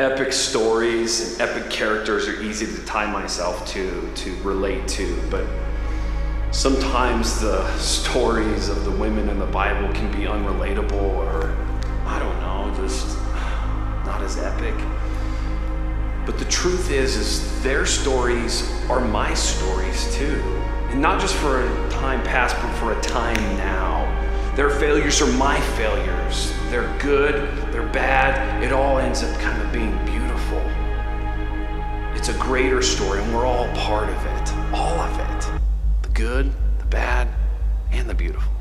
epic stories and epic characters are easy to tie myself to, to relate to, but sometimes the stories of the women in the Bible can be unrelatable or, I don't know, just not as epic. But the truth is, is their stories are my stories too. And not just for a time past, but for a time now. Their failures are my failures. They're good, bad. It all ends up kind of being beautiful. It's a greater story, and we're all part of it. All of it. The good, the bad, and the beautiful.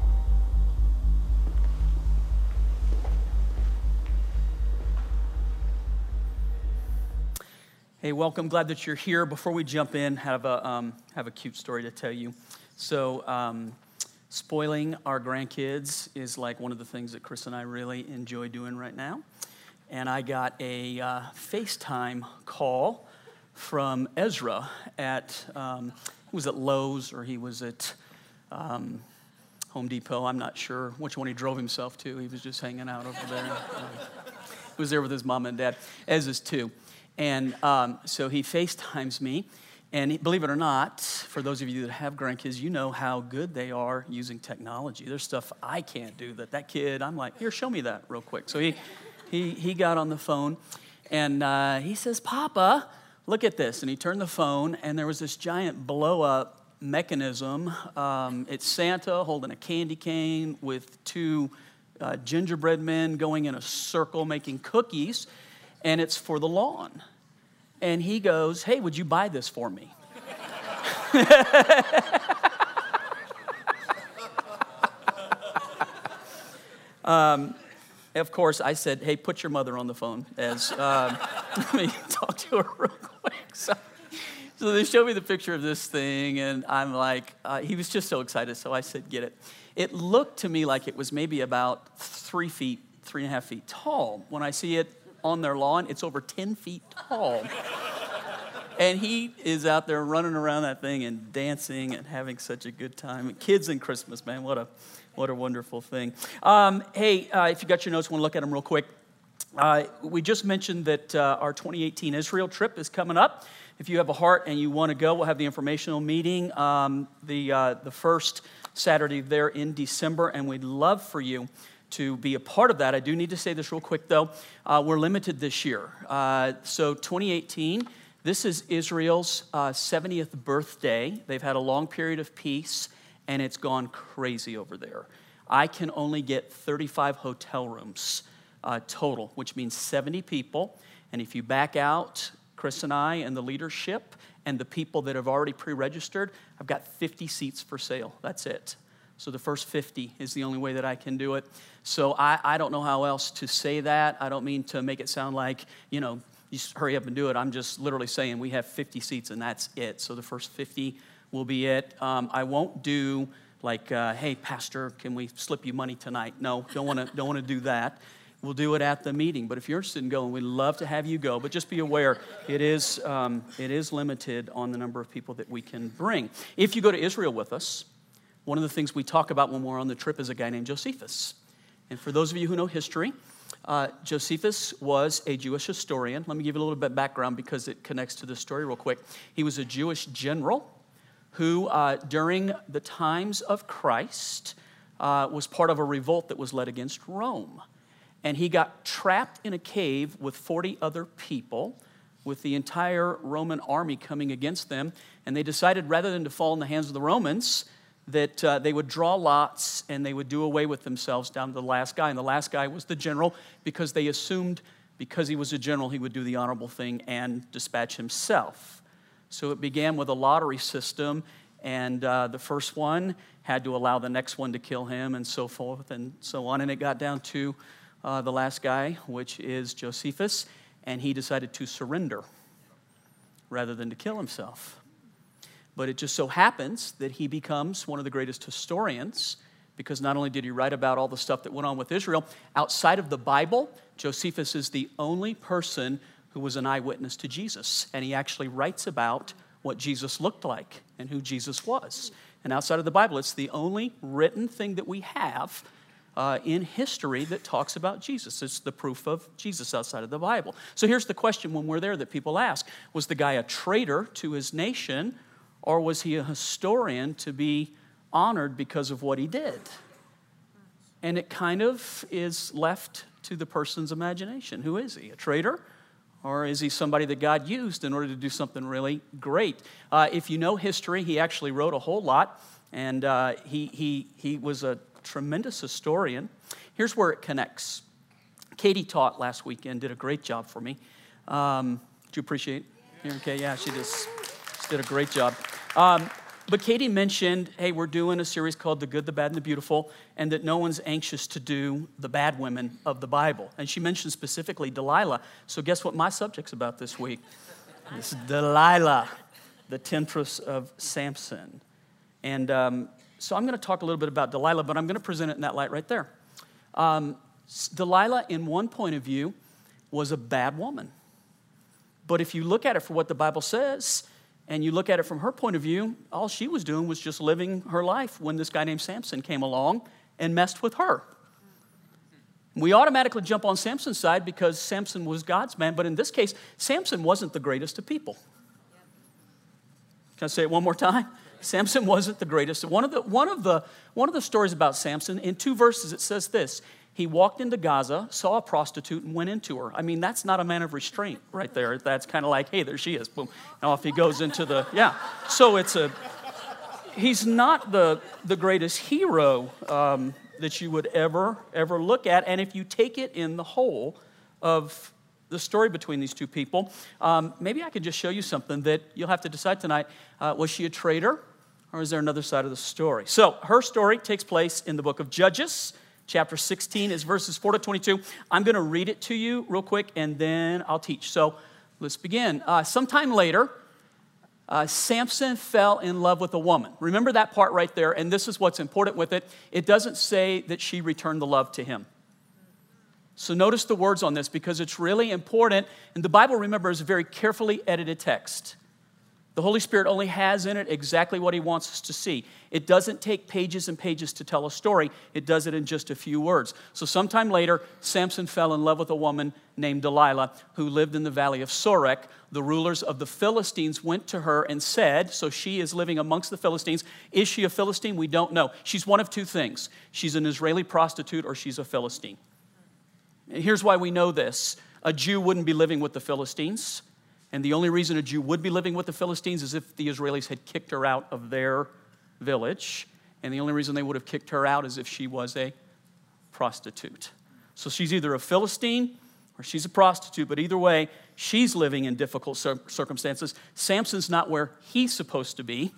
Hey, welcome. Glad that you're here. Before we jump in, have a um, have a cute story to tell you. So, um, spoiling our grandkids is like one of the things that Chris and I really enjoy doing right now. And I got a uh, FaceTime call from Ezra at um, he was at Lowe's or he was at um, Home Depot. I'm not sure which one he drove himself to. He was just hanging out over there. He was there with his mom and dad, as is too. And um, so he FaceTimes me. And believe it or not, for those of you that have grandkids, you know how good they are using technology. There's stuff I can't do that that kid, I'm like, here, show me that real quick. So he, he, he got on the phone and uh, he says, Papa, look at this. And he turned the phone and there was this giant blow up mechanism. Um, it's Santa holding a candy cane with two uh, gingerbread men going in a circle making cookies and it's for the lawn. And he goes, Hey, would you buy this for me? um, of course, I said, Hey, put your mother on the phone as um, let me talk to her real quick. So, so they showed me the picture of this thing, and I'm like, uh, he was just so excited. So I said, Get it. It looked to me like it was maybe about three feet, three and a half feet tall. When I see it on their lawn. It's over 10 feet tall. and he is out there running around that thing and dancing and having such a good time. Kids and Christmas, man, what a, what a wonderful thing. Um, hey, uh, if you got your notes, want to look at them real quick. Uh, we just mentioned that uh, our 2018 Israel trip is coming up. If you have a heart and you want to go, we'll have the informational meeting um, the, uh, the first Saturday there in December, and we'd love for you to be a part of that. I do need to say this real quick, though. Uh, we're limited this year. Uh, so, 2018, this is Israel's uh, 70th birthday. They've had a long period of peace, and it's gone crazy over there. I can only get 35 hotel rooms uh, total, which means 70 people. And if you back out Chris and I and the leadership and the people that have already pre registered, I've got 50 seats for sale. That's it. So the first 50 is the only way that I can do it. So I, I don't know how else to say that. I don't mean to make it sound like, you know, you hurry up and do it. I'm just literally saying we have 50 seats and that's it. So the first 50 will be it. Um, I won't do like, uh, hey, Pastor, can we slip you money tonight? No, don't want to don't want to do that. We'll do it at the meeting. But if you're interested in going, we'd love to have you go. But just be aware, it is, um, it is limited on the number of people that we can bring. If you go to Israel with us, one of the things we talk about when we're on the trip is a guy named Josephus. And for those of you who know history, uh, Josephus was a Jewish historian. Let me give you a little bit of background because it connects to the story real quick. He was a Jewish general who, uh, during the times of Christ, uh, was part of a revolt that was led against Rome. And he got trapped in a cave with 40 other people, with the entire Roman army coming against them. And they decided rather than to fall in the hands of the Romans, that uh, they would draw lots and they would do away with themselves down to the last guy. And the last guy was the general because they assumed because he was a general, he would do the honorable thing and dispatch himself. So it began with a lottery system, and uh, the first one had to allow the next one to kill him, and so forth and so on. And it got down to uh, the last guy, which is Josephus, and he decided to surrender rather than to kill himself. But it just so happens that he becomes one of the greatest historians because not only did he write about all the stuff that went on with Israel, outside of the Bible, Josephus is the only person who was an eyewitness to Jesus. And he actually writes about what Jesus looked like and who Jesus was. And outside of the Bible, it's the only written thing that we have uh, in history that talks about Jesus. It's the proof of Jesus outside of the Bible. So here's the question when we're there that people ask Was the guy a traitor to his nation, or was he a historian to be honored because of what he did? And it kind of is left to the person's imagination. Who is he? A traitor? Or is he somebody that God used in order to do something really great? Uh, if you know history, he actually wrote a whole lot, and uh, he, he, he was a tremendous historian. Here's where it connects. Katie taught last weekend, did a great job for me. Um, did you appreciate it? Okay, yeah, she just, just did a great job. Um, but Katie mentioned, hey, we're doing a series called The Good, the Bad, and the Beautiful, and that no one's anxious to do the bad women of the Bible. And she mentioned specifically Delilah. So, guess what my subject's about this week? It's Delilah, the temptress of Samson. And um, so, I'm going to talk a little bit about Delilah, but I'm going to present it in that light right there. Um, Delilah, in one point of view, was a bad woman. But if you look at it for what the Bible says, and you look at it from her point of view, all she was doing was just living her life when this guy named Samson came along and messed with her. We automatically jump on Samson's side because Samson was God's man, but in this case, Samson wasn't the greatest of people. Can I say it one more time? Samson wasn't the greatest. One of the, one of the, one of the stories about Samson, in two verses, it says this he walked into Gaza, saw a prostitute, and went into her. I mean, that's not a man of restraint right there. That's kind of like, hey, there she is. Boom. And off he goes into the, yeah. So it's a, he's not the, the greatest hero um, that you would ever, ever look at. And if you take it in the whole of the story between these two people, um, maybe I could just show you something that you'll have to decide tonight. Uh, was she a traitor? Or is there another side of the story? So, her story takes place in the book of Judges chapter 16 is verses 4 to 22. I'm going to read it to you real quick and then I'll teach. So let's begin. Uh, sometime later, uh, Samson fell in love with a woman. Remember that part right there, and this is what's important with it. It doesn't say that she returned the love to him. So notice the words on this because it's really important. And the Bible, remember, is a very carefully edited text. The Holy Spirit only has in it exactly what He wants us to see. It doesn't take pages and pages to tell a story, it does it in just a few words. So, sometime later, Samson fell in love with a woman named Delilah who lived in the valley of Sorek. The rulers of the Philistines went to her and said, So she is living amongst the Philistines. Is she a Philistine? We don't know. She's one of two things she's an Israeli prostitute or she's a Philistine. Here's why we know this a Jew wouldn't be living with the Philistines. And the only reason a Jew would be living with the Philistines is if the Israelis had kicked her out of their village. And the only reason they would have kicked her out is if she was a prostitute. So she's either a Philistine or she's a prostitute, but either way, she's living in difficult circumstances. Samson's not where he's supposed to be.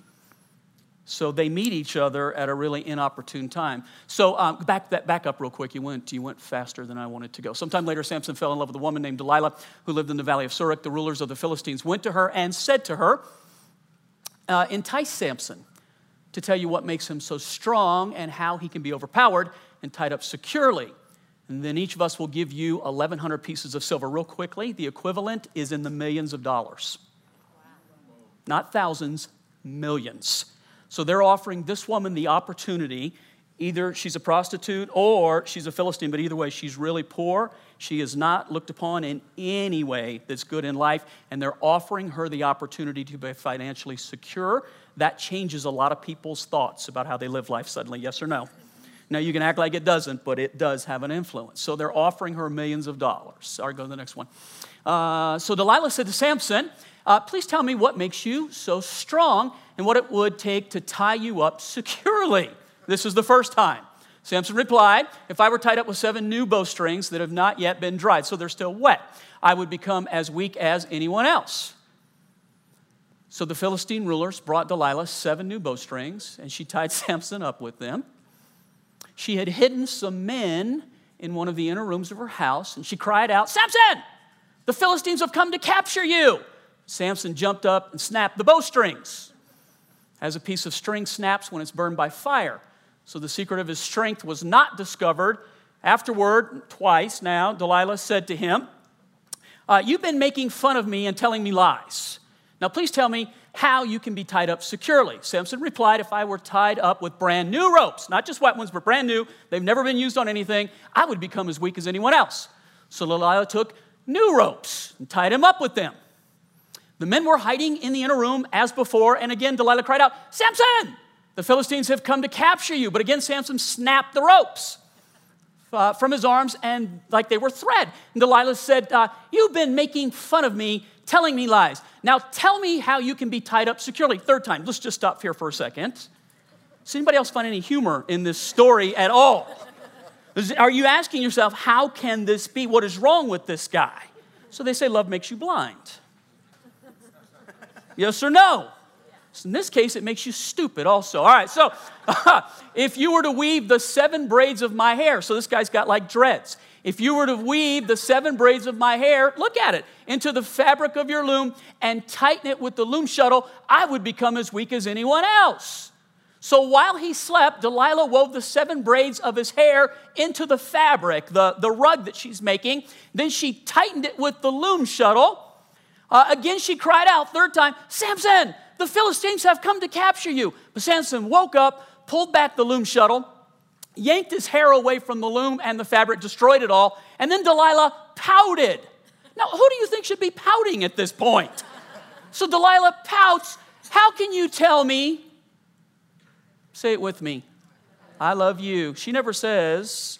So they meet each other at a really inopportune time. So um, back, that, back up real quick. You went, you went faster than I wanted to go. Sometime later, Samson fell in love with a woman named Delilah who lived in the valley of Sorek. The rulers of the Philistines went to her and said to her, uh, Entice Samson to tell you what makes him so strong and how he can be overpowered and tied up securely. And then each of us will give you 1,100 pieces of silver. Real quickly, the equivalent is in the millions of dollars. Not thousands, millions. So they're offering this woman the opportunity. Either she's a prostitute or she's a Philistine, but either way, she's really poor. She is not looked upon in any way that's good in life, and they're offering her the opportunity to be financially secure. That changes a lot of people's thoughts about how they live life suddenly, yes or no? Now, you can act like it doesn't, but it does have an influence. So they're offering her millions of dollars. Sorry, go to the next one. Uh, so Delilah said to Samson, uh, Please tell me what makes you so strong and what it would take to tie you up securely. This is the first time. Samson replied, If I were tied up with seven new bowstrings that have not yet been dried, so they're still wet, I would become as weak as anyone else. So the Philistine rulers brought Delilah seven new bowstrings, and she tied Samson up with them. She had hidden some men in one of the inner rooms of her house, and she cried out, Samson, the Philistines have come to capture you. Samson jumped up and snapped the bowstrings, as a piece of string snaps when it's burned by fire. So the secret of his strength was not discovered. Afterward, twice now, Delilah said to him, uh, You've been making fun of me and telling me lies. Now, please tell me, how you can be tied up securely. Samson replied, If I were tied up with brand new ropes, not just wet ones, but brand new, they've never been used on anything, I would become as weak as anyone else. So Delilah took new ropes and tied him up with them. The men were hiding in the inner room as before, and again Delilah cried out, Samson, the Philistines have come to capture you. But again, Samson snapped the ropes. Uh, from his arms and like they were thread. And Delilah said, uh, You've been making fun of me, telling me lies. Now tell me how you can be tied up securely. Third time. Let's just stop here for a second. Does anybody else find any humor in this story at all? Are you asking yourself, How can this be? What is wrong with this guy? So they say, Love makes you blind. Yes or no? So in this case, it makes you stupid also. All right, so if you were to weave the seven braids of my hair, so this guy's got like dreads. If you were to weave the seven braids of my hair, look at it, into the fabric of your loom and tighten it with the loom shuttle, I would become as weak as anyone else. So while he slept, Delilah wove the seven braids of his hair into the fabric, the, the rug that she's making. Then she tightened it with the loom shuttle. Uh, again, she cried out, third time, Samson, the Philistines have come to capture you. But Samson woke up, pulled back the loom shuttle, yanked his hair away from the loom and the fabric, destroyed it all, and then Delilah pouted. Now, who do you think should be pouting at this point? So Delilah pouts, How can you tell me? Say it with me. I love you. She never says,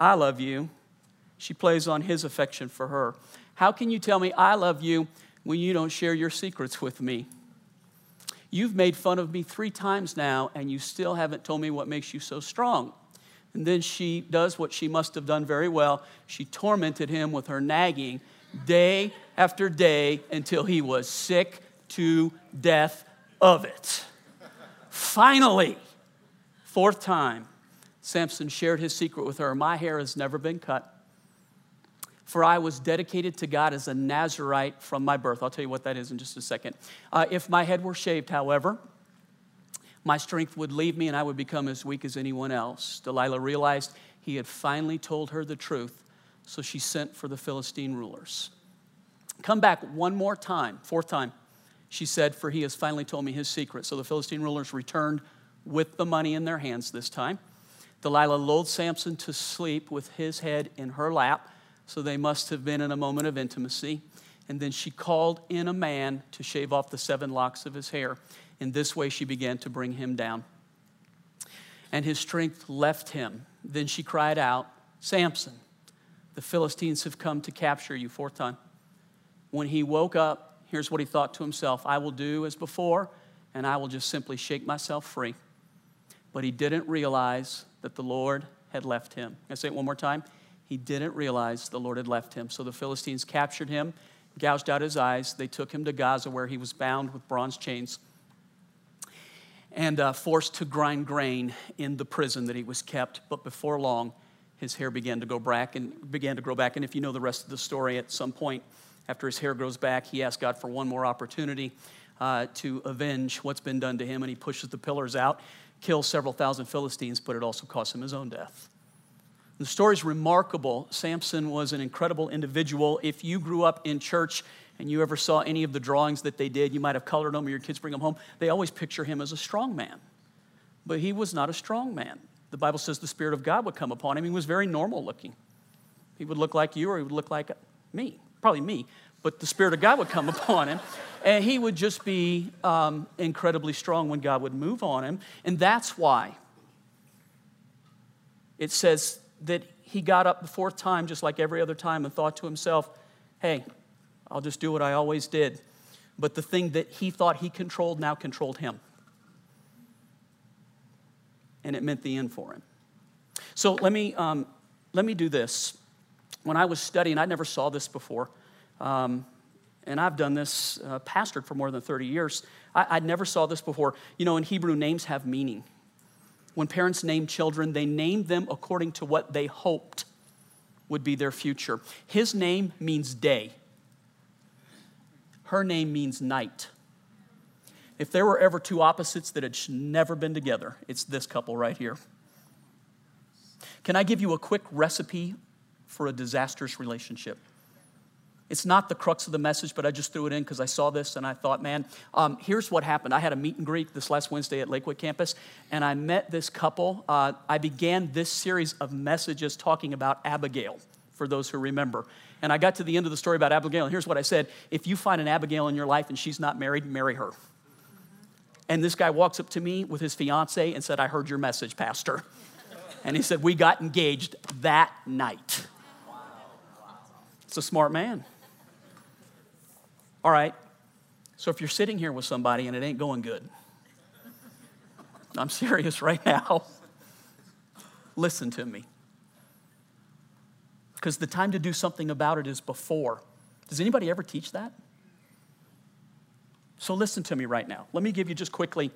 I love you. She plays on his affection for her. How can you tell me I love you when you don't share your secrets with me? You've made fun of me three times now, and you still haven't told me what makes you so strong. And then she does what she must have done very well. She tormented him with her nagging day after day until he was sick to death of it. Finally, fourth time, Samson shared his secret with her. My hair has never been cut for I was dedicated to God as a Nazarite from my birth. I'll tell you what that is in just a second. Uh, if my head were shaved, however, my strength would leave me and I would become as weak as anyone else. Delilah realized he had finally told her the truth, so she sent for the Philistine rulers. Come back one more time, fourth time, she said, for he has finally told me his secret. So the Philistine rulers returned with the money in their hands this time. Delilah lulled Samson to sleep with his head in her lap so they must have been in a moment of intimacy. And then she called in a man to shave off the seven locks of his hair. In this way, she began to bring him down. And his strength left him. Then she cried out, Samson, the Philistines have come to capture you. Fourth time. When he woke up, here's what he thought to himself I will do as before, and I will just simply shake myself free. But he didn't realize that the Lord had left him. I say it one more time. He didn't realize the Lord had left him. So the Philistines captured him, gouged out his eyes. They took him to Gaza, where he was bound with bronze chains and uh, forced to grind grain in the prison that he was kept. But before long, his hair began to go back and began to grow back. And if you know the rest of the story, at some point after his hair grows back, he asks God for one more opportunity uh, to avenge what's been done to him. And he pushes the pillars out, kills several thousand Philistines, but it also costs him his own death. The story is remarkable. Samson was an incredible individual. If you grew up in church and you ever saw any of the drawings that they did, you might have colored them or your kids bring them home. They always picture him as a strong man. But he was not a strong man. The Bible says the Spirit of God would come upon him. He was very normal looking. He would look like you or he would look like me, probably me, but the Spirit of God would come upon him. And he would just be um, incredibly strong when God would move on him. And that's why it says that he got up the fourth time, just like every other time, and thought to himself, hey, I'll just do what I always did. But the thing that he thought he controlled now controlled him. And it meant the end for him. So let me, um, let me do this. When I was studying, I never saw this before. Um, and I've done this, uh, pastored for more than 30 years. I, I never saw this before. You know, in Hebrew, names have meaning when parents name children, they name them according to what they hoped would be their future. His name means day, her name means night. If there were ever two opposites that had never been together, it's this couple right here. Can I give you a quick recipe for a disastrous relationship? It's not the crux of the message, but I just threw it in because I saw this and I thought, man, um, here's what happened. I had a meet and greet this last Wednesday at Lakewood campus, and I met this couple. Uh, I began this series of messages talking about Abigail, for those who remember. And I got to the end of the story about Abigail, and here's what I said If you find an Abigail in your life and she's not married, marry her. And this guy walks up to me with his fiance and said, I heard your message, Pastor. And he said, We got engaged that night. It's a smart man. All right, so if you're sitting here with somebody and it ain't going good, I'm serious right now, listen to me. Because the time to do something about it is before. Does anybody ever teach that? So listen to me right now. Let me give you just quickly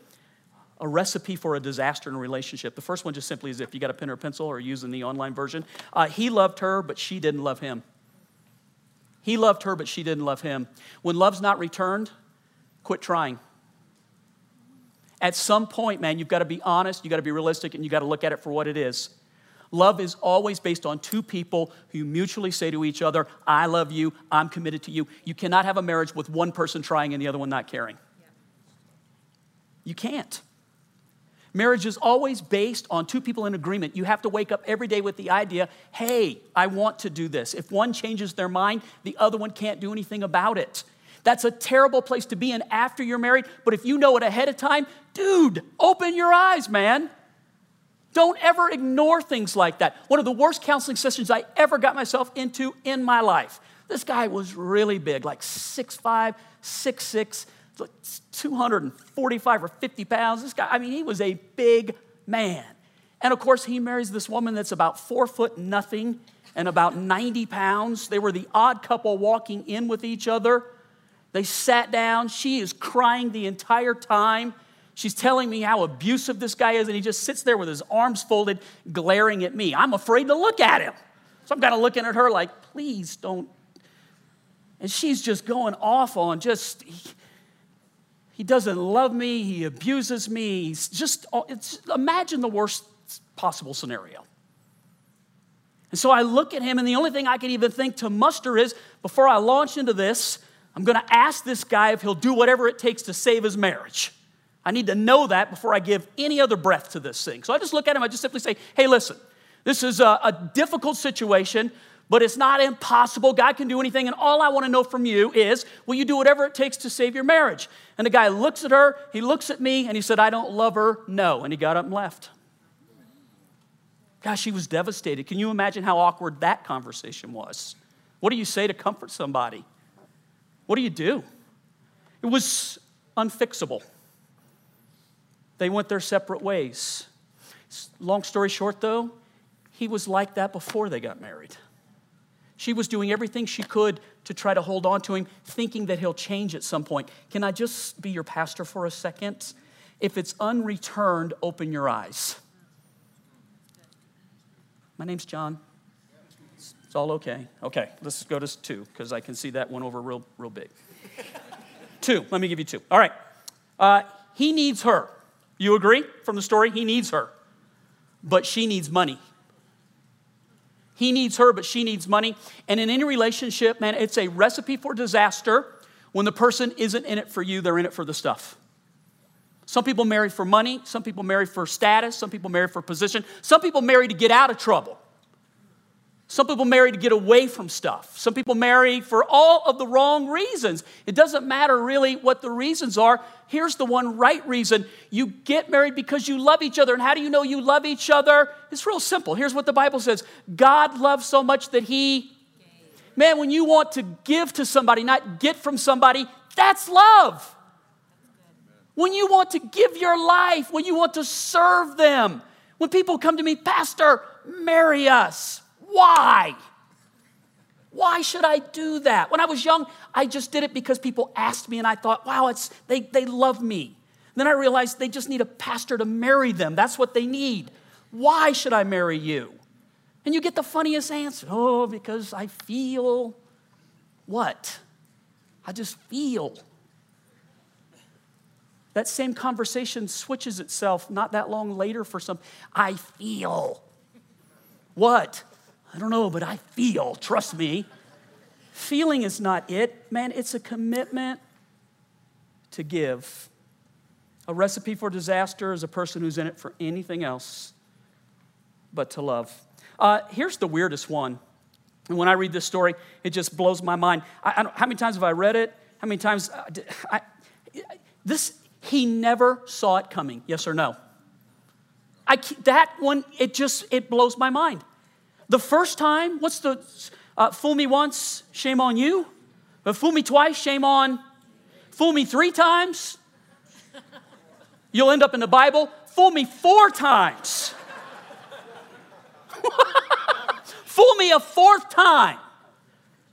a recipe for a disaster in a relationship. The first one just simply is if you got a pen or a pencil or using the online version. Uh, he loved her, but she didn't love him. He loved her, but she didn't love him. When love's not returned, quit trying. At some point, man, you've got to be honest, you've got to be realistic, and you've got to look at it for what it is. Love is always based on two people who mutually say to each other, I love you, I'm committed to you. You cannot have a marriage with one person trying and the other one not caring. You can't. Marriage is always based on two people in agreement. You have to wake up every day with the idea hey, I want to do this. If one changes their mind, the other one can't do anything about it. That's a terrible place to be in after you're married, but if you know it ahead of time, dude, open your eyes, man. Don't ever ignore things like that. One of the worst counseling sessions I ever got myself into in my life. This guy was really big, like 6'5, 6'6 like 245 or 50 pounds. This guy, I mean, he was a big man. And of course, he marries this woman that's about four foot nothing and about 90 pounds. They were the odd couple walking in with each other. They sat down. She is crying the entire time. She's telling me how abusive this guy is, and he just sits there with his arms folded, glaring at me. I'm afraid to look at him. So I'm kind of looking at her like, please don't. And she's just going off on just, he doesn't love me. He abuses me. He's just, oh, it's, imagine the worst possible scenario. And so I look at him, and the only thing I can even think to muster is before I launch into this, I'm going to ask this guy if he'll do whatever it takes to save his marriage. I need to know that before I give any other breath to this thing. So I just look at him, I just simply say, hey, listen, this is a, a difficult situation but it's not impossible. God can do anything. And all I want to know from you is will you do whatever it takes to save your marriage? And the guy looks at her, he looks at me, and he said, I don't love her. No. And he got up and left. Gosh, she was devastated. Can you imagine how awkward that conversation was? What do you say to comfort somebody? What do you do? It was unfixable. They went their separate ways. Long story short, though, he was like that before they got married. She was doing everything she could to try to hold on to him, thinking that he'll change at some point. Can I just be your pastor for a second? If it's unreturned, open your eyes. My name's John. It's all okay. Okay, let's go to two because I can see that one over real, real big. two. Let me give you two. All right. Uh, he needs her. You agree from the story? He needs her, but she needs money. He needs her, but she needs money. And in any relationship, man, it's a recipe for disaster when the person isn't in it for you, they're in it for the stuff. Some people marry for money, some people marry for status, some people marry for position, some people marry to get out of trouble. Some people marry to get away from stuff. Some people marry for all of the wrong reasons. It doesn't matter really what the reasons are. Here's the one right reason you get married because you love each other. And how do you know you love each other? It's real simple. Here's what the Bible says God loves so much that He, man, when you want to give to somebody, not get from somebody, that's love. When you want to give your life, when you want to serve them, when people come to me, Pastor, marry us. Why? Why should I do that? When I was young, I just did it because people asked me, and I thought, wow, it's, they, they love me. Then I realized they just need a pastor to marry them. That's what they need. Why should I marry you? And you get the funniest answer oh, because I feel what? I just feel. That same conversation switches itself not that long later for some, I feel. What? I don't know, but I feel, trust me. feeling is not it, man, it's a commitment to give. A recipe for disaster is a person who's in it for anything else but to love. Uh, here's the weirdest one. And when I read this story, it just blows my mind. I, I how many times have I read it? How many times? Uh, I, this, he never saw it coming, yes or no? I, that one, it just, it blows my mind. The first time, what's the, uh, fool me once, shame on you. But fool me twice, shame on. Fool me three times, you'll end up in the Bible. Fool me four times. fool me a fourth time.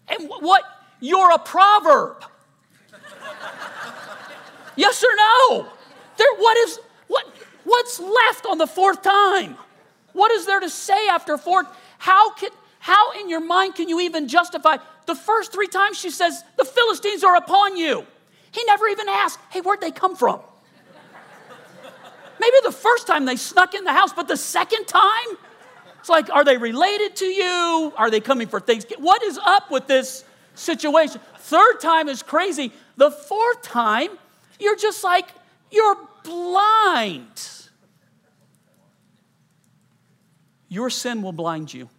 And what? You're a proverb. yes or no? There, what is, what, what's left on the fourth time? What is there to say after fourth? How can, how in your mind can you even justify? The first three times she says, The Philistines are upon you. He never even asked, Hey, where'd they come from? Maybe the first time they snuck in the house, but the second time, it's like, Are they related to you? Are they coming for things? What is up with this situation? Third time is crazy. The fourth time, you're just like, You're blind. Your sin will blind you.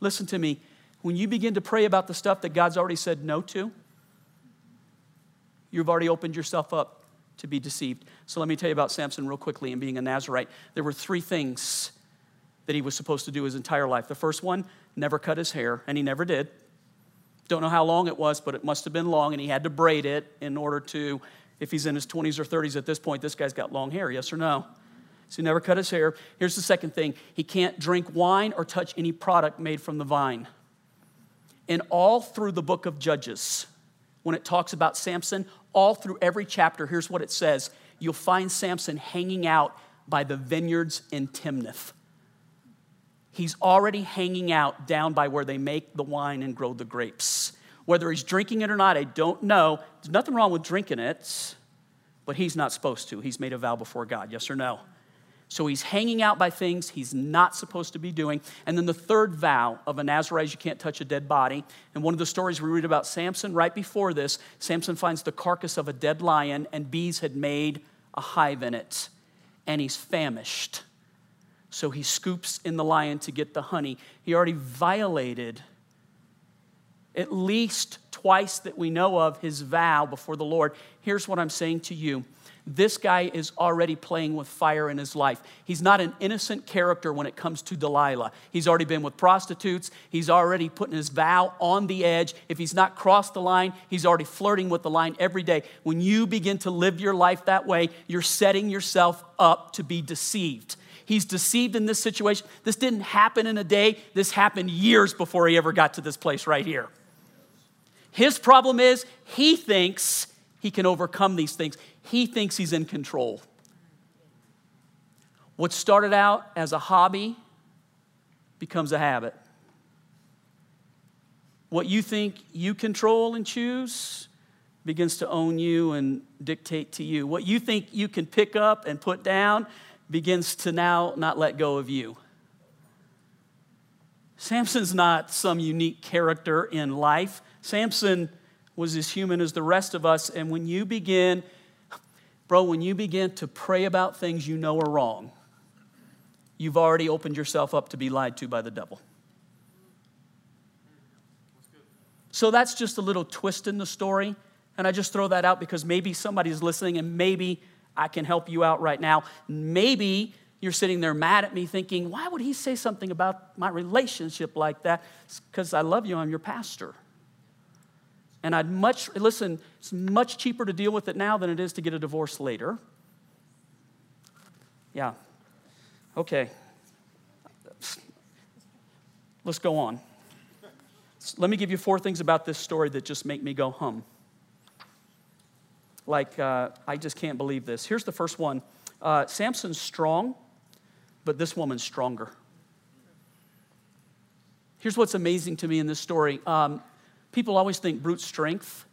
Listen to me. When you begin to pray about the stuff that God's already said no to, you've already opened yourself up to be deceived. So let me tell you about Samson real quickly and being a Nazarite. There were three things that he was supposed to do his entire life. The first one, never cut his hair, and he never did. Don't know how long it was, but it must have been long, and he had to braid it in order to, if he's in his 20s or 30s at this point, this guy's got long hair, yes or no? So he never cut his hair. Here's the second thing he can't drink wine or touch any product made from the vine. And all through the book of Judges, when it talks about Samson, all through every chapter, here's what it says you'll find Samson hanging out by the vineyards in Timnath. He's already hanging out down by where they make the wine and grow the grapes. Whether he's drinking it or not, I don't know. There's nothing wrong with drinking it, but he's not supposed to. He's made a vow before God, yes or no? So he's hanging out by things he's not supposed to be doing. And then the third vow of a Nazarite is you can't touch a dead body. And one of the stories we read about Samson, right before this, Samson finds the carcass of a dead lion, and bees had made a hive in it. And he's famished. So he scoops in the lion to get the honey. He already violated at least twice that we know of his vow before the Lord. Here's what I'm saying to you this guy is already playing with fire in his life. He's not an innocent character when it comes to Delilah. He's already been with prostitutes. He's already putting his vow on the edge. If he's not crossed the line, he's already flirting with the line every day. When you begin to live your life that way, you're setting yourself up to be deceived. He's deceived in this situation. This didn't happen in a day, this happened years before he ever got to this place right here. His problem is he thinks he can overcome these things he thinks he's in control. What started out as a hobby becomes a habit. What you think you control and choose begins to own you and dictate to you. What you think you can pick up and put down begins to now not let go of you. Samson's not some unique character in life. Samson was as human as the rest of us. And when you begin Bro, when you begin to pray about things you know are wrong, you've already opened yourself up to be lied to by the devil. So that's just a little twist in the story. And I just throw that out because maybe somebody's listening and maybe I can help you out right now. Maybe you're sitting there mad at me thinking, why would he say something about my relationship like that? Because I love you, I'm your pastor. And I'd much, listen, it's much cheaper to deal with it now than it is to get a divorce later. Yeah. Okay. Let's go on. Let me give you four things about this story that just make me go hum. Like, uh, I just can't believe this. Here's the first one uh, Samson's strong, but this woman's stronger. Here's what's amazing to me in this story um, People always think brute strength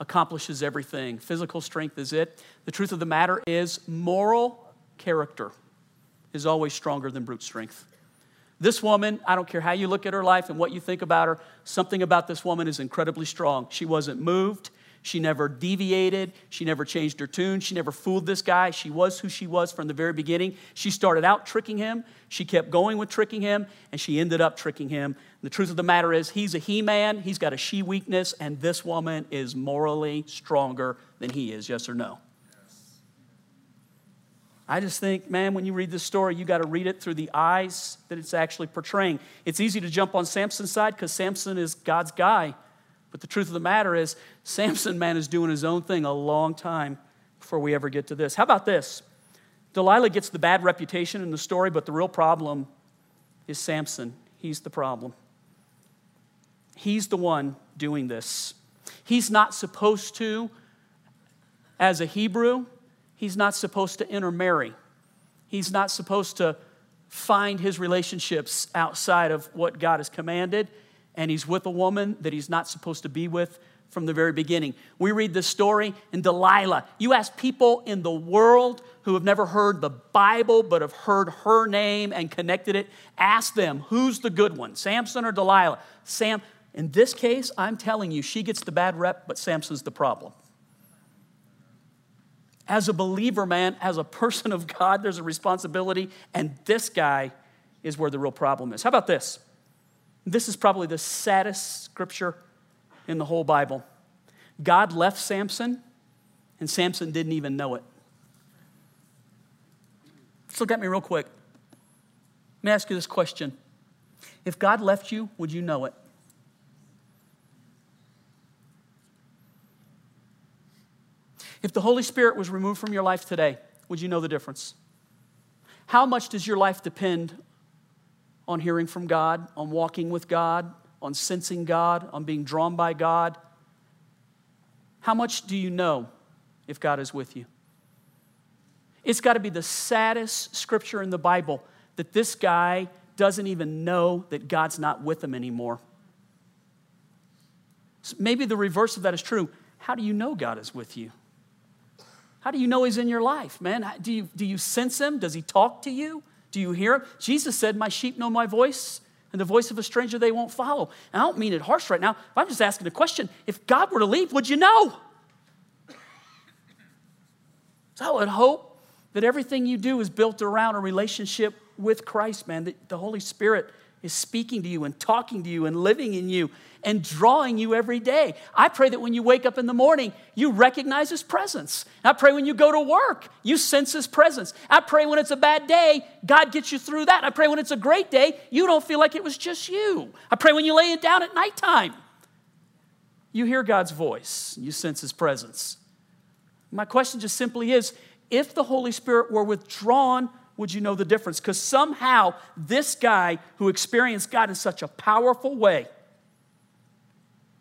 accomplishes everything. Physical strength is it. The truth of the matter is, moral character is always stronger than brute strength. This woman, I don't care how you look at her life and what you think about her, something about this woman is incredibly strong. She wasn't moved. She never deviated. She never changed her tune. She never fooled this guy. She was who she was from the very beginning. She started out tricking him. She kept going with tricking him, and she ended up tricking him. The truth of the matter is, he's a he man. He's got a she weakness, and this woman is morally stronger than he is. Yes or no? I just think, man, when you read this story, you got to read it through the eyes that it's actually portraying. It's easy to jump on Samson's side because Samson is God's guy. But the truth of the matter is, Samson, man, is doing his own thing a long time before we ever get to this. How about this? Delilah gets the bad reputation in the story, but the real problem is Samson. He's the problem. He's the one doing this. He's not supposed to, as a Hebrew, he's not supposed to intermarry. He's not supposed to find his relationships outside of what God has commanded and he's with a woman that he's not supposed to be with from the very beginning. We read this story in Delilah. You ask people in the world who have never heard the Bible but have heard her name and connected it, ask them, who's the good one, Samson or Delilah? Sam, in this case, I'm telling you, she gets the bad rep, but Samson's the problem. As a believer, man, as a person of God, there's a responsibility, and this guy is where the real problem is. How about this? This is probably the saddest scripture in the whole Bible. God left Samson, and Samson didn't even know it. Just look at me real quick. Let me ask you this question If God left you, would you know it? If the Holy Spirit was removed from your life today, would you know the difference? How much does your life depend on hearing from God, on walking with God, on sensing God, on being drawn by God? How much do you know if God is with you? It's got to be the saddest scripture in the Bible that this guy doesn't even know that God's not with him anymore. So maybe the reverse of that is true. How do you know God is with you? How do you know He's in your life, man? Do you, do you sense Him? Does He talk to you? Do you hear him? Jesus said, My sheep know my voice, and the voice of a stranger they won't follow. And I don't mean it harsh right now. I'm just asking a question. If God were to leave, would you know? So I would hope that everything you do is built around a relationship with Christ, man, that the Holy Spirit is speaking to you and talking to you and living in you and drawing you every day. I pray that when you wake up in the morning, you recognize His presence. I pray when you go to work, you sense His presence. I pray when it's a bad day, God gets you through that. I pray when it's a great day, you don't feel like it was just you. I pray when you lay it down at nighttime, you hear God's voice, you sense His presence. My question just simply is if the Holy Spirit were withdrawn would you know the difference? Because somehow this guy who experienced God in such a powerful way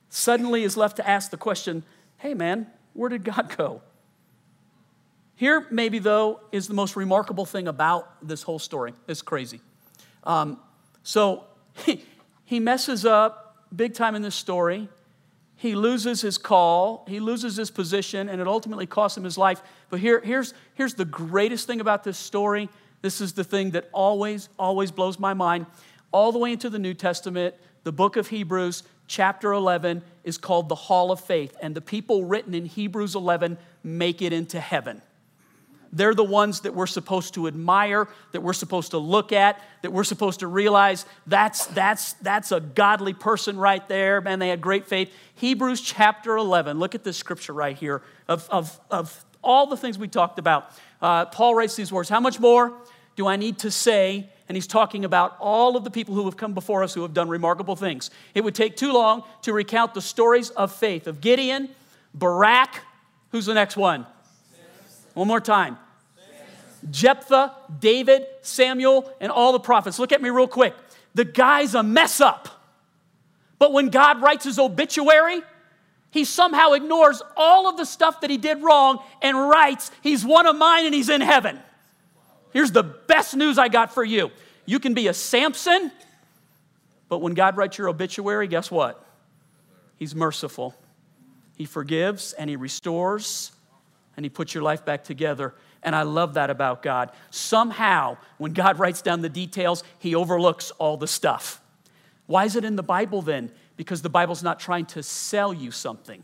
suddenly is left to ask the question hey, man, where did God go? Here, maybe, though, is the most remarkable thing about this whole story. It's crazy. Um, so he, he messes up big time in this story. He loses his call, he loses his position, and it ultimately costs him his life. But here, here's, here's the greatest thing about this story this is the thing that always, always blows my mind. All the way into the New Testament, the book of Hebrews, chapter 11, is called the Hall of Faith. And the people written in Hebrews 11 make it into heaven. They're the ones that we're supposed to admire, that we're supposed to look at, that we're supposed to realize that's, that's, that's a godly person right there. Man, they had great faith. Hebrews chapter 11, look at this scripture right here of, of, of all the things we talked about. Uh, Paul writes these words How much more? Do I need to say? And he's talking about all of the people who have come before us who have done remarkable things. It would take too long to recount the stories of faith of Gideon, Barak, who's the next one? One more time. Jephthah, David, Samuel, and all the prophets. Look at me real quick. The guy's a mess up. But when God writes his obituary, he somehow ignores all of the stuff that he did wrong and writes, He's one of mine and he's in heaven. Here's the best news I got for you you can be a Samson, but when God writes your obituary, guess what? He's merciful. He forgives and He restores and He puts your life back together. And I love that about God. Somehow, when God writes down the details, he overlooks all the stuff. Why is it in the Bible then? Because the Bible's not trying to sell you something.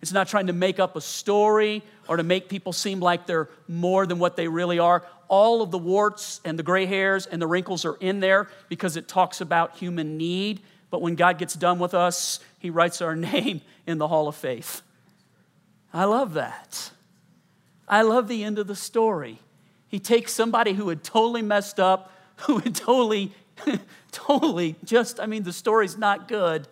It's not trying to make up a story or to make people seem like they're more than what they really are. All of the warts and the gray hairs and the wrinkles are in there because it talks about human need. But when God gets done with us, He writes our name in the Hall of Faith. I love that. I love the end of the story. He takes somebody who had totally messed up, who had totally, totally just, I mean, the story's not good.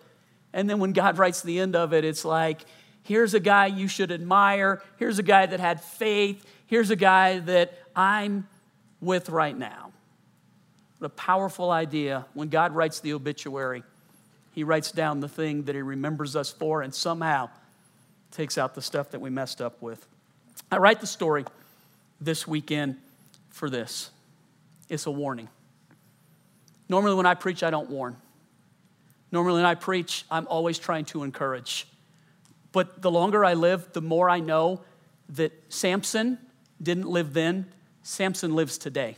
And then when God writes the end of it, it's like, here's a guy you should admire. Here's a guy that had faith. Here's a guy that I'm with right now. What a powerful idea. When God writes the obituary, he writes down the thing that he remembers us for and somehow takes out the stuff that we messed up with. I write the story this weekend for this it's a warning. Normally, when I preach, I don't warn. Normally, when I preach, I'm always trying to encourage. But the longer I live, the more I know that Samson didn't live then, Samson lives today.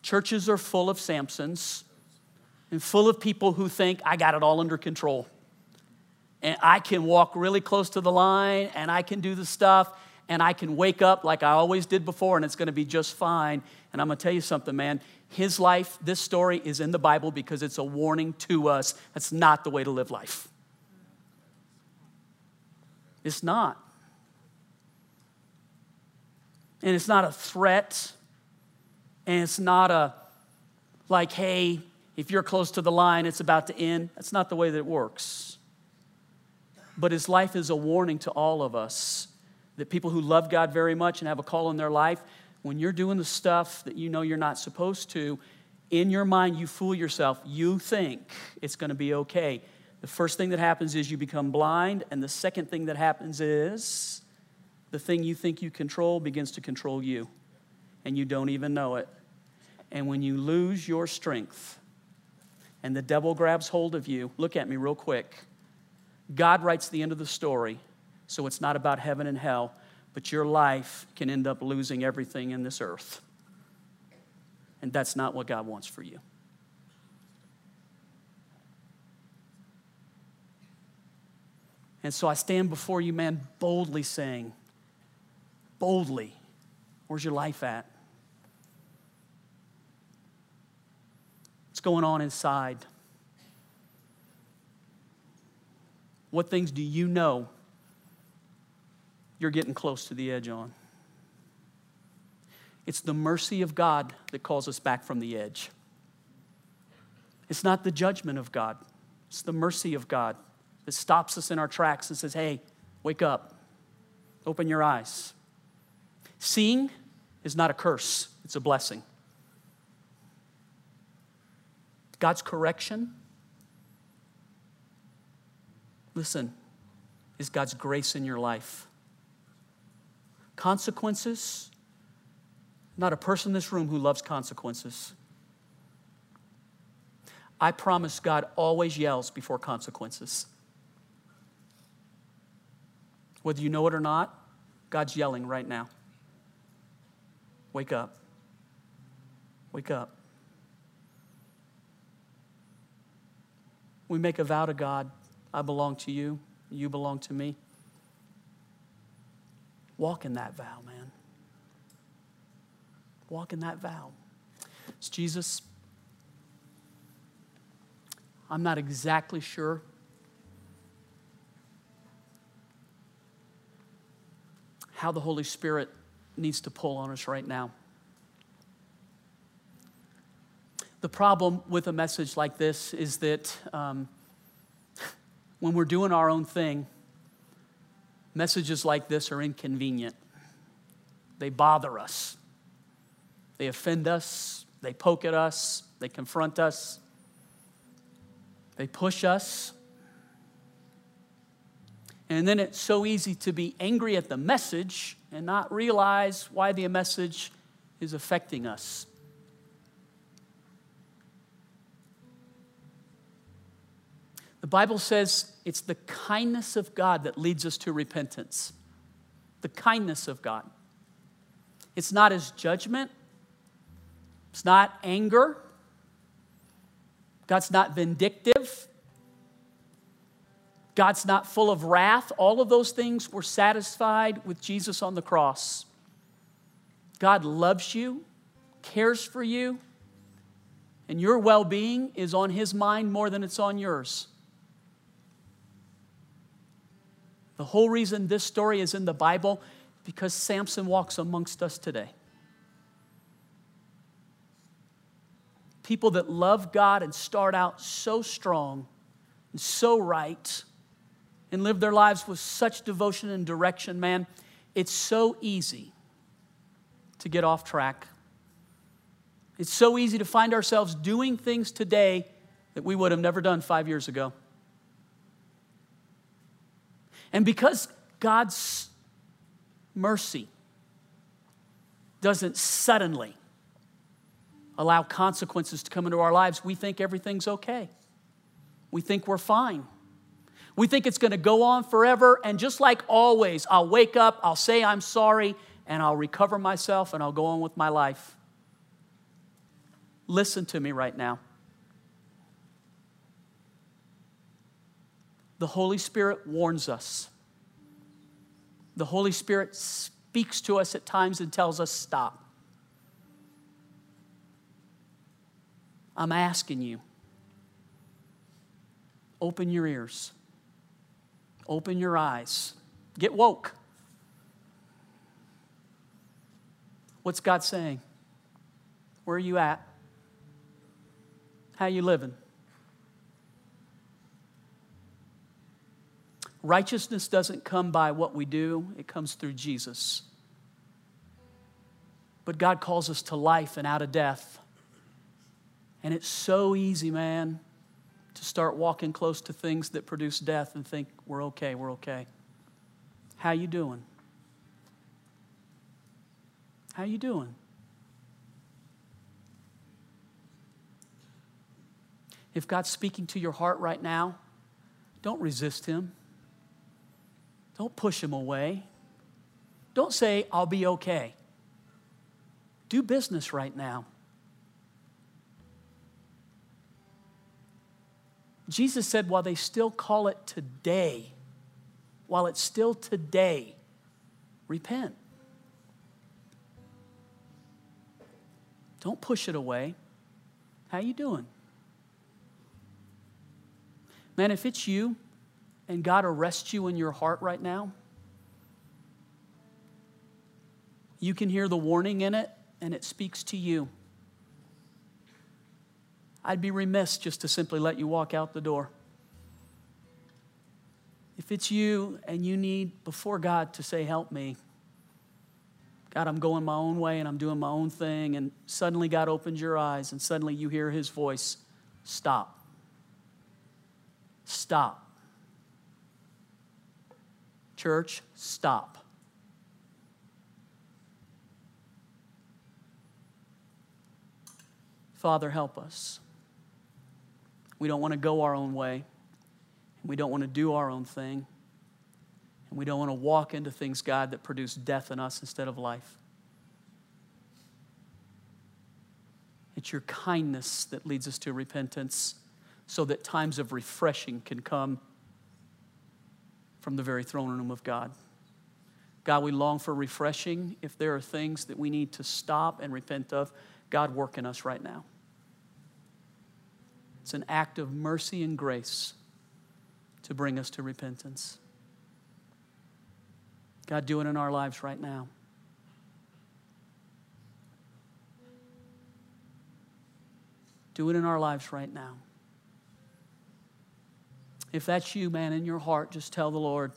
Churches are full of Samsons and full of people who think, I got it all under control. And I can walk really close to the line and I can do the stuff and I can wake up like I always did before and it's going to be just fine. And I'm to tell you something, man. His life, this story is in the Bible because it's a warning to us. That's not the way to live life. It's not. And it's not a threat. And it's not a, like, hey, if you're close to the line, it's about to end. That's not the way that it works. But his life is a warning to all of us that people who love God very much and have a call in their life, when you're doing the stuff that you know you're not supposed to, in your mind, you fool yourself. You think it's going to be okay. The first thing that happens is you become blind, and the second thing that happens is the thing you think you control begins to control you, and you don't even know it. And when you lose your strength and the devil grabs hold of you, look at me real quick. God writes the end of the story, so it's not about heaven and hell, but your life can end up losing everything in this earth. And that's not what God wants for you. And so I stand before you, man, boldly saying, boldly, where's your life at? What's going on inside? What things do you know you're getting close to the edge on? It's the mercy of God that calls us back from the edge. It's not the judgment of God, it's the mercy of God that stops us in our tracks and says, hey, wake up, open your eyes. Seeing is not a curse, it's a blessing. God's correction, listen, is God's grace in your life. Consequences, not a person in this room who loves consequences. I promise God always yells before consequences. Whether you know it or not, God's yelling right now. Wake up. Wake up. We make a vow to God I belong to you, you belong to me. Walk in that vow, man. Walk in that vow. It's Jesus. I'm not exactly sure how the Holy Spirit needs to pull on us right now. The problem with a message like this is that um, when we're doing our own thing, messages like this are inconvenient. They bother us, they offend us, they poke at us, they confront us, they push us. And then it's so easy to be angry at the message and not realize why the message is affecting us. The Bible says it's the kindness of God that leads us to repentance. The kindness of God. It's not his judgment. It's not anger. God's not vindictive. God's not full of wrath. All of those things were satisfied with Jesus on the cross. God loves you, cares for you, and your well being is on His mind more than it's on yours. The whole reason this story is in the Bible because Samson walks amongst us today. People that love God and start out so strong and so right and live their lives with such devotion and direction, man, it's so easy to get off track. It's so easy to find ourselves doing things today that we would have never done five years ago. And because God's mercy doesn't suddenly allow consequences to come into our lives, we think everything's okay. We think we're fine. We think it's going to go on forever. And just like always, I'll wake up, I'll say I'm sorry, and I'll recover myself and I'll go on with my life. Listen to me right now. The Holy Spirit warns us. The Holy Spirit speaks to us at times and tells us, stop. I'm asking you, open your ears, open your eyes, get woke. What's God saying? Where are you at? How you living? Righteousness doesn't come by what we do, it comes through Jesus. But God calls us to life and out of death. And it's so easy, man, to start walking close to things that produce death and think we're okay, we're okay. How you doing? How you doing? If God's speaking to your heart right now, don't resist him. Don't push him away. Don't say, I'll be okay. Do business right now. Jesus said, while they still call it today, while it's still today, repent. Don't push it away. How you doing? Man, if it's you and God arrests you in your heart right now, you can hear the warning in it and it speaks to you. I'd be remiss just to simply let you walk out the door. If it's you and you need before God to say, Help me, God, I'm going my own way and I'm doing my own thing, and suddenly God opens your eyes and suddenly you hear His voice, Stop. Stop. Church, stop. Father, help us. We don't want to go our own way. We don't want to do our own thing. And we don't want to walk into things, God, that produce death in us instead of life. It's your kindness that leads us to repentance so that times of refreshing can come from the very throne room of God. God, we long for refreshing. If there are things that we need to stop and repent of, God, work in us right now. It's an act of mercy and grace to bring us to repentance. God, do it in our lives right now. Do it in our lives right now. If that's you, man, in your heart, just tell the Lord,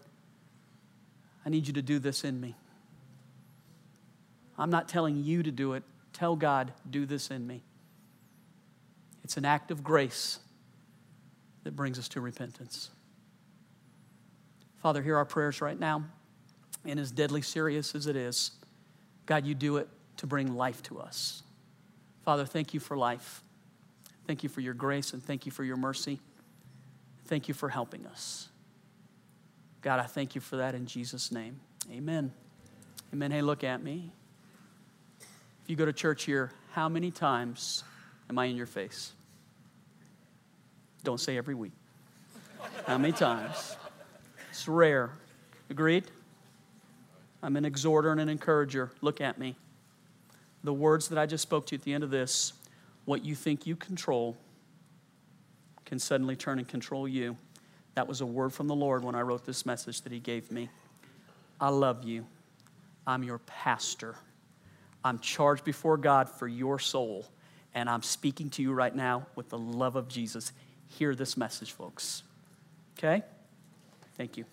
I need you to do this in me. I'm not telling you to do it. Tell God, do this in me. It's an act of grace that brings us to repentance. Father, hear our prayers right now. And as deadly serious as it is, God, you do it to bring life to us. Father, thank you for life. Thank you for your grace and thank you for your mercy. Thank you for helping us. God, I thank you for that in Jesus' name. Amen. Amen. Hey, look at me. If you go to church here, how many times am I in your face? Don't say every week. How many times? It's rare. Agreed? I'm an exhorter and an encourager. Look at me. The words that I just spoke to at the end of this, what you think you control can suddenly turn and control you. That was a word from the Lord when I wrote this message that He gave me. I love you. I'm your pastor. I'm charged before God for your soul, and I'm speaking to you right now with the love of Jesus. Hear this message, folks. Okay? Thank you.